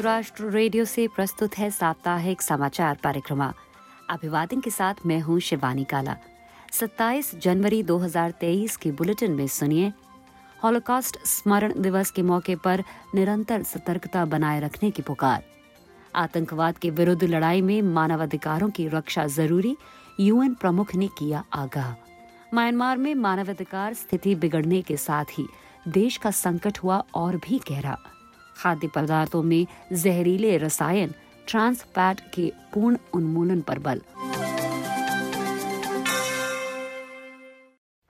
राष्ट्र रेडियो से प्रस्तुत है साप्ताहिक समाचार परिक्रमा अभिवादन के साथ मैं हूँ शिवानी काला। 27 जनवरी 2023 के बुलेटिन में सुनिए। हॉलोकॉस्ट स्मरण दिवस के मौके पर निरंतर सतर्कता बनाए रखने की पुकार। आतंकवाद के विरुद्ध लड़ाई में मानवाधिकारों की रक्षा ज़रूरी, यूएन प्रमुख ने किया आगाह। म्यांमार में मानवाधिकार स्थिति बिगड़ने के साथ ही देश का संकट हुआ और भी गहरा। खाद्य पदार्थों में जहरीले रसायन ट्रांस फैट के पूर्ण उन्मूलन पर बल।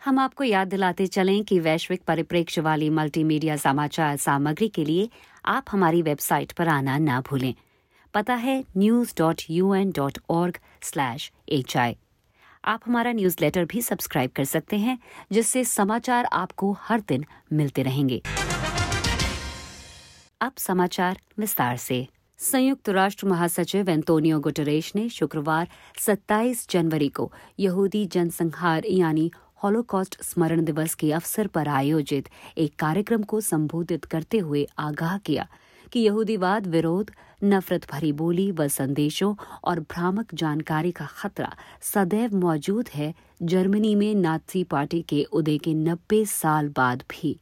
हम आपको याद दिलाते चलें कि वैश्विक परिप्रेक्ष्य वाली मल्टीमीडिया समाचार सामग्री के लिए आप हमारी वेबसाइट पर आना ना भूलें। पता है news dot U N dot org slash H I आप हमारा न्यूज़ लेटर भी सब्सक्राइब कर सकते हैं, जिससे समाचार आपको हर दिन मिलते रहेंगे। अब समाचार विस्तार से। संयुक्त राष्ट्र महासचिव एंटोनियो गुटरेश ने शुक्रवार 27 जनवरी को यहूदी जनसंहार यानी हॉलोकॉस्ट स्मरण दिवस के अवसर पर आयोजित एक कार्यक्रम को संबोधित करते हुए आगाह किया कि यहूदीवाद विरोध, नफरत भरी बोली व संदेशों और भ्रामक जानकारी का खतरा सदैव मौजूद है, जर्मनी में नाथी पार्टी के उदय के 90 साल बाद भी।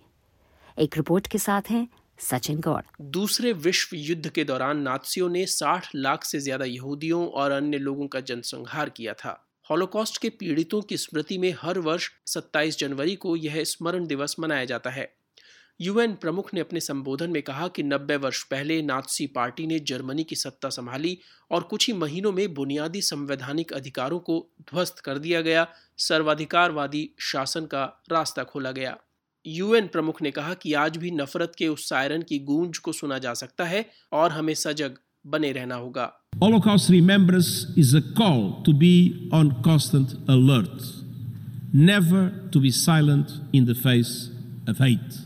एक रिपोर्ट के साथ हैं सचिन गौड़ दूसरे विश्व युद्ध के दौरान नाथसियों ने 60 लाख से ज़्यादा यहूदियों और अन्य लोगों का जनसंहार किया था। हॉलोकॉस्ट के पीड़ितों की स्मृति में हर वर्ष 27 जनवरी को यह स्मरण दिवस मनाया जाता है। यूएन प्रमुख ने अपने संबोधन में कहा कि 90 वर्ष पहले नाथसी पार्टी ने जर्मनी की सत्ता संभाली और कुछ ही महीनों में बुनियादी संवैधानिक अधिकारों को ध्वस्त कर दिया गया। सर्वाधिकारवादी शासन का रास्ता खोला गया। यूएन प्रमुख ने कहा कि आज भी नफरत के उस सायरन की गूंज को सुना जा सकता है और हमें सजग बने रहना होगा। Holocaust remembrance is a call to be on constant alert, never to be silent in the face of hate.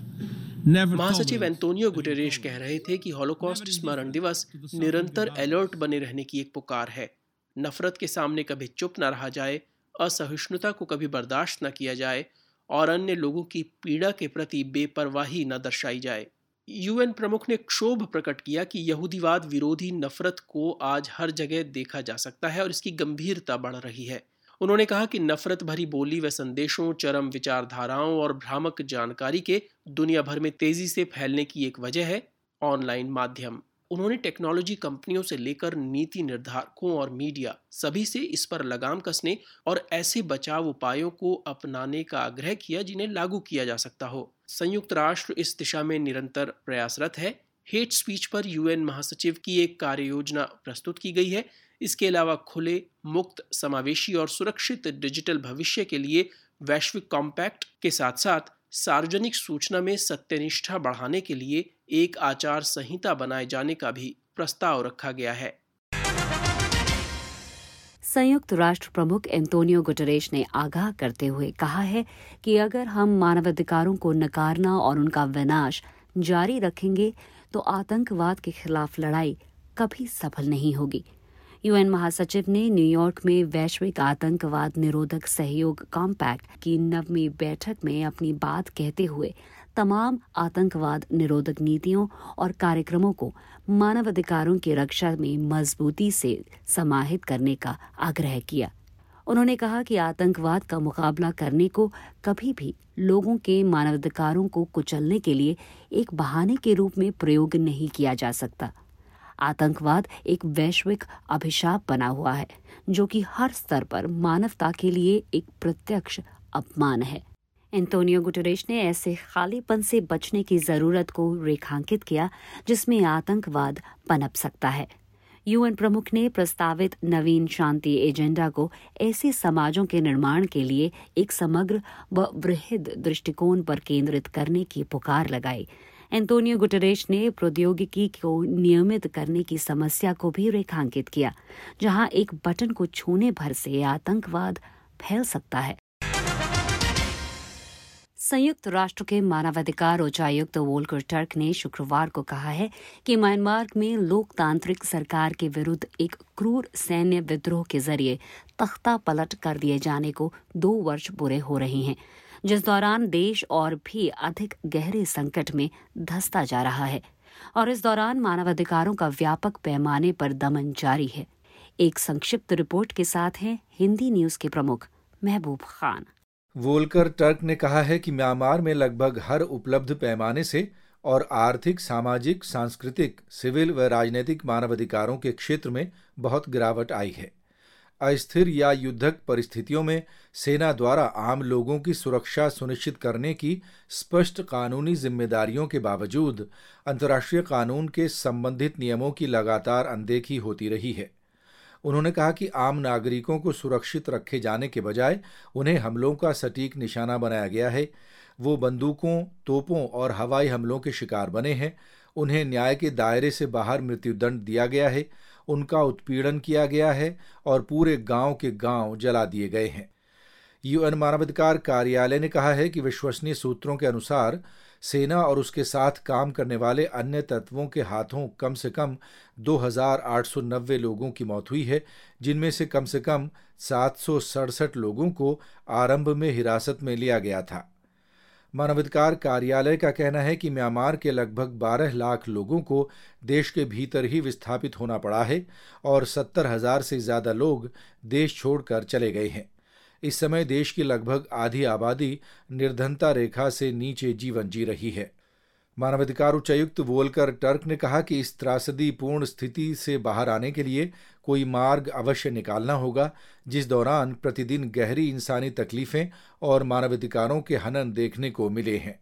महासचिव एंटोनियो गुटेरेश कह रहे थे कि हॉलोकॉस्ट स्मरण दिवस निरंतर अलर्ट बने रहने की एक पुकार है। नफरत के सामने कभी चुप न रहा जाए असहिष्णुता को कभी बर्दाश्त न किया जाए और अन्य लोगों की पीड़ा के प्रति बेपरवाही न दर्शाई जाए। यूएन प्रमुख ने क्षोभ प्रकट किया कि यहूदीवाद विरोधी नफरत को आज हर जगह देखा जा सकता है और इसकी गंभीरता बढ़ रही है। उन्होंने कहा कि नफरत भरी बोली व संदेशों, चरम विचारधाराओं और भ्रामक जानकारी के दुनिया भर में तेज़ी से फैलने की एक वजह है ऑनलाइन माध्यम। उन्होंने टेक्नोलॉजी कंपनियों से लेकर नीति निर्धारकों और मीडिया सभी से इस पर लगाम कसने और ऐसे बचाव उपायों को अपनाने का आग्रह किया जिन्हें लागू किया जा सकता हो। संयुक्त राष्ट्र इस दिशा में निरंतर प्रयासरत है। हेट स्पीच पर यूएन महासचिव की एक कार्य योजना प्रस्तुत की गई है। इसके अलावा खुले, मुक्त, समावेशी और सुरक्षित डिजिटल भविष्य के लिए वैश्विक कॉम्पैक्ट के साथ साथ सार्वजनिक सूचना में सत्यनिष्ठा बढ़ाने के लिए एक आचार संहिता बनाए जाने का भी प्रस्ताव रखा गया है। संयुक्त राष्ट्र प्रमुख एंटोनियो गुटरेश ने आगाह करते हुए कहा है कि अगर हम मानवाधिकारों को नकारना और उनका विनाश जारी रखेंगे तो आतंकवाद के खिलाफ लड़ाई कभी सफल नहीं होगी। यूएन महासचिव ने न्यूयॉर्क में वैश्विक आतंकवाद निरोधक सहयोग कॉम्पैक्ट की नवमी बैठक में अपनी बात कहते हुए तमाम आतंकवाद निरोधक नीतियों और कार्यक्रमों को मानवाधिकारों की रक्षा में मजबूती से समाहित करने का आग्रह किया। उन्होंने कहा कि आतंकवाद का मुकाबला करने को कभी भी लोगों के मानवाधिकारों को कुचलने के लिए एक बहाने के रूप में प्रयोग नहीं किया जा सकता। आतंकवाद एक वैश्विक अभिशाप बना हुआ है, जो कि हर स्तर पर मानवता के लिए एक प्रत्यक्ष अपमान है। एंटोनियो गुटरेश ने ऐसे खालीपन से बचने की ज़रूरत को रेखांकित किया, जिसमें आतंकवाद पनप सकता है। यूएन प्रमुख ने प्रस्तावित नवीन शांति एजेंडा को ऐसे समाजों के निर्माण के लिए एक समग्र व वृहद दृष्टिकोण पर केंद्रित करने की पुकार लगाई एंटोनियो गुटरेश ने प्रौद्योगिकी को नियमित करने की समस्या को भी रेखांकित किया, जहाँ एक बटन को छूने भर से आतंकवाद फैल सकता है। संयुक्त राष्ट्र के मानवाधिकार उच्चायुक्त वोल्कर टर्क ने शुक्रवार को कहा है कि म्यांमार में लोकतांत्रिक सरकार के विरुद्ध एक क्रूर सैन्य विद्रोह के ज़रिए तख्ता पलट कर दिए जाने को दो वर्ष बुरे हो रहे हैं। जिस दौरान देश और भी अधिक गहरे संकट में धसता जा रहा है और इस दौरान मानवाधिकारों का व्यापक पैमाने पर दमन जारी है। एक संक्षिप्त रिपोर्ट के साथ हैं हिंदी न्यूज़ के प्रमुख महबूब खान। वोलकर टर्क ने कहा है कि म्यांमार में लगभग हर उपलब्ध पैमाने से और आर्थिक, सामाजिक, सांस्कृतिक, सिविल व राजनीतिक मानवाधिकारों के क्षेत्र में बहुत गिरावट आई है। अस्थिर या युद्धक परिस्थितियों में सेना द्वारा आम लोगों की सुरक्षा सुनिश्चित करने की स्पष्ट कानूनी जिम्मेदारियों के बावजूद अंतर्राष्ट्रीय कानून के संबंधित नियमों की लगातार अनदेखी होती रही है। उन्होंने कहा कि आम नागरिकों को सुरक्षित रखे जाने के बजाय उन्हें हमलों का सटीक निशाना बनाया गया है। वो बंदूकों, तोपों और हवाई हमलों के शिकार बने हैं। उन्हें न्याय के दायरे से बाहर मृत्युदंड दिया गया है। उनका उत्पीड़न किया गया है और पूरे गाँव के गाँव जला दिए गए हैं। यूएन मानवाधिकार कार्यालय ने कहा है कि विश्वसनीय सूत्रों के अनुसार सेना और उसके साथ काम करने वाले अन्य तत्वों के हाथों कम से कम 2,890 लोगों की मौत हुई है जिनमें से कम से कम सात सौ सड़सठ लोगों को आरंभ में हिरासत में लिया गया था। मानवाधिकार कार्यालय का कहना है कि म्यांमार के लगभग 12 लाख लोगों को देश के भीतर ही विस्थापित होना पड़ा है और सत्तर हज़ार से ज़्यादा लोग देश छोड़कर चले गए हैं। इस समय देश की लगभग आधी आबादी निर्धनता रेखा से नीचे जीवन जी रही है। मानवाधिकार उच्चायुक्त वोलकर टर्क ने कहा कि इस त्रासदीपूर्ण स्थिति से बाहर आने के लिए कोई मार्ग अवश्य निकालना होगा, जिस दौरान प्रतिदिन गहरी इंसानी तकलीफें और मानवाधिकारों के हनन देखने को मिले हैं।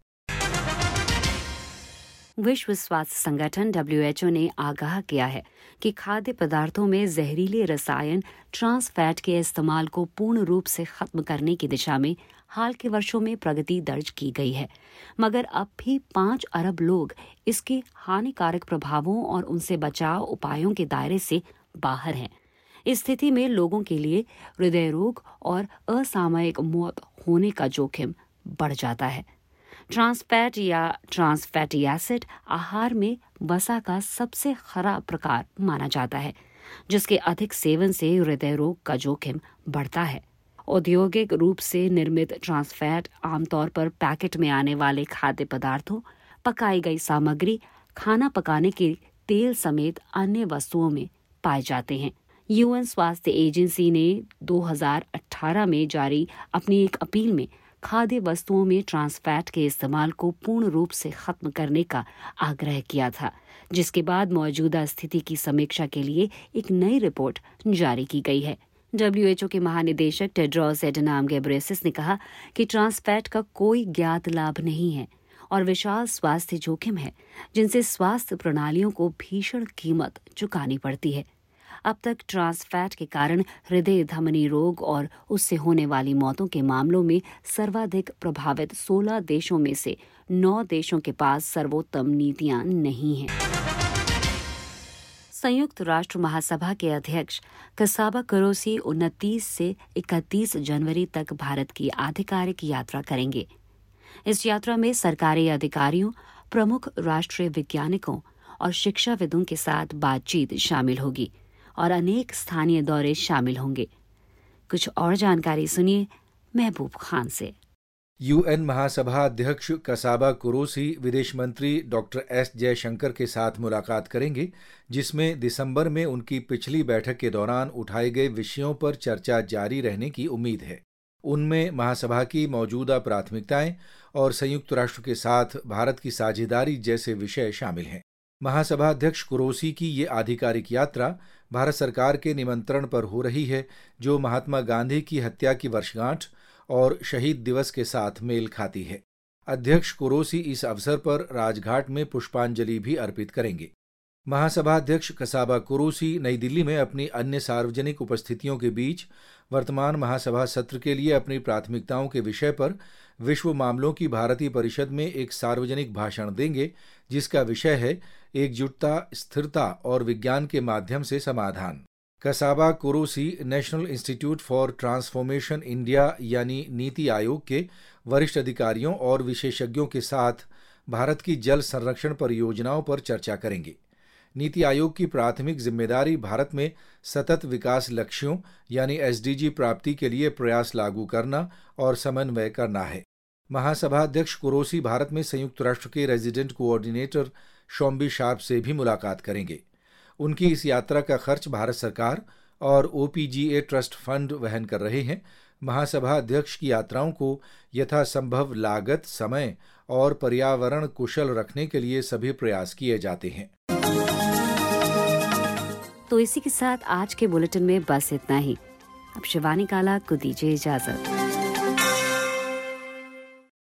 विश्व स्वास्थ्य संगठन डब्ल्यूएचओ ने आगाह किया है कि खाद्य पदार्थों में जहरीले रसायन, ट्रांस फैट के इस्तेमाल को पूर्ण रूप से खत्म करने की दिशा में हाल के वर्षों में प्रगति दर्ज की गई है। मगर अब भी पाँच अरब लोग इसके हानिकारक प्रभावों और उनसे बचाव उपायों के दायरे से बाहर हैं। इस स्थिति में लोगों के लिए हृदय रोग और असामयिक मौत होने का जोखिम बढ़ जाता है। ट्रांसफैट या ट्रांसफैटी एसिड आहार में वसा का सबसे खराब प्रकार माना जाता है, जिसके अधिक सेवन से हृदय रोग का जोखिम बढ़ता है। औद्योगिक रूप से निर्मित ट्रांसफैट आमतौर पर पैकेट में आने वाले खाद्य पदार्थों, पकाई गई सामग्री, खाना पकाने के तेल समेत अन्य वस्तुओं में पाए जाते हैं। यूएन स्वास्थ्य एजेंसी ने 2018 में जारी अपनी एक अपील में खाद्य वस्तुओं में ट्रांसफैट के इस्तेमाल को पूर्ण रूप से खत्म करने का आग्रह किया था, जिसके बाद मौजूदा स्थिति की समीक्षा के लिए एक नई रिपोर्ट जारी की गई है। डब्ल्यूएचओ के महानिदेशक टेड्रॉस एडनाम गेब्रेसिस ने कहा कि ट्रांसफैट का कोई ज्ञात लाभ नहीं है और विशाल स्वास्थ्य जोखिम है, जिनसे स्वास्थ्य प्रणालियों को भीषण कीमत चुकानी पड़ती है। अब तक ट्रांसफैट के कारण हृदय धमनी रोग और उससे होने वाली मौतों के मामलों में सर्वाधिक प्रभावित 16 देशों में से 9 देशों के पास सर्वोत्तम नीतियाँ नहीं हैं। संयुक्त राष्ट्र महासभा के अध्यक्ष कसाबा करोसी उनतीस से 31 जनवरी तक भारत की आधिकारिक यात्रा करेंगे। इस यात्रा में सरकारी अधिकारियों, प्रमुख राष्ट्रीय वैज्ञानिकों और शिक्षाविदों के साथ बातचीत शामिल होगी और अनेक स्थानीय दौरे शामिल होंगे। कुछ और जानकारी सुनिए महबूब खान से। यूएन महासभा अध्यक्ष कसाबा कुरोसी विदेश मंत्री डॉक्टर एस जयशंकर के साथ मुलाकात करेंगे, जिसमें दिसंबर में उनकी पिछली बैठक के दौरान उठाए गए विषयों पर चर्चा जारी रहने की उम्मीद है। उनमें महासभा की मौजूदा प्राथमिकताएँ और संयुक्त राष्ट्र के साथ भारत की साझेदारी जैसे विषय शामिल हैं। महासभा अध्यक्ष कुरोसी की ये आधिकारिक यात्रा भारत सरकार के निमंत्रण पर हो रही है, जो महात्मा गांधी की हत्या की वर्षगांठ और शहीद दिवस के साथ मेल खाती है। अध्यक्ष कुरोसी इस अवसर पर राजघाट में पुष्पांजलि भी अर्पित करेंगे। महासभा अध्यक्ष कसाबा कुरोसी नई दिल्ली में अपनी अन्य सार्वजनिक उपस्थितियों के बीच वर्तमान महासभा सत्र के लिए अपनी प्राथमिकताओं के विषय पर विश्व मामलों की भारतीय परिषद में एक सार्वजनिक भाषण देंगे, जिसका विषय है एकजुटता, स्थिरता और विज्ञान के माध्यम से समाधान। Csaba Korosi National Institute for transformation India, यानी नीति आयोग के वरिष्ठ अधिकारियों और विशेषज्ञों के साथ भारत की जल संरक्षण परियोजनाओं पर चर्चा करेंगे। नीति आयोग की प्राथमिक ज़िम्मेदारी भारत में सतत विकास लक्ष्यों, यानी एसडीजी प्राप्ति के लिए प्रयास लागू करना और समन्वय करना है। महासभा अध्यक्ष कुरोसी भारत में संयुक्त राष्ट्र के रेजिडेंट कोऑर्डिनेटर शोम्बी शार्प से भी मुलाकात करेंगे। उनकी इस यात्रा का खर्च भारत सरकार और ओपीजीए ट्रस्ट फंड वहन कर रहे हैं। महासभा अध्यक्ष की यात्राओं को यथासंभव लागत, समय और पर्यावरण कुशल रखने के लिए सभी प्रयास किए जाते हैं। तो इसी के साथ आज के बुलेटिन में बस इतना ही। अब शिवानी काला को दीजिए इजाज़त।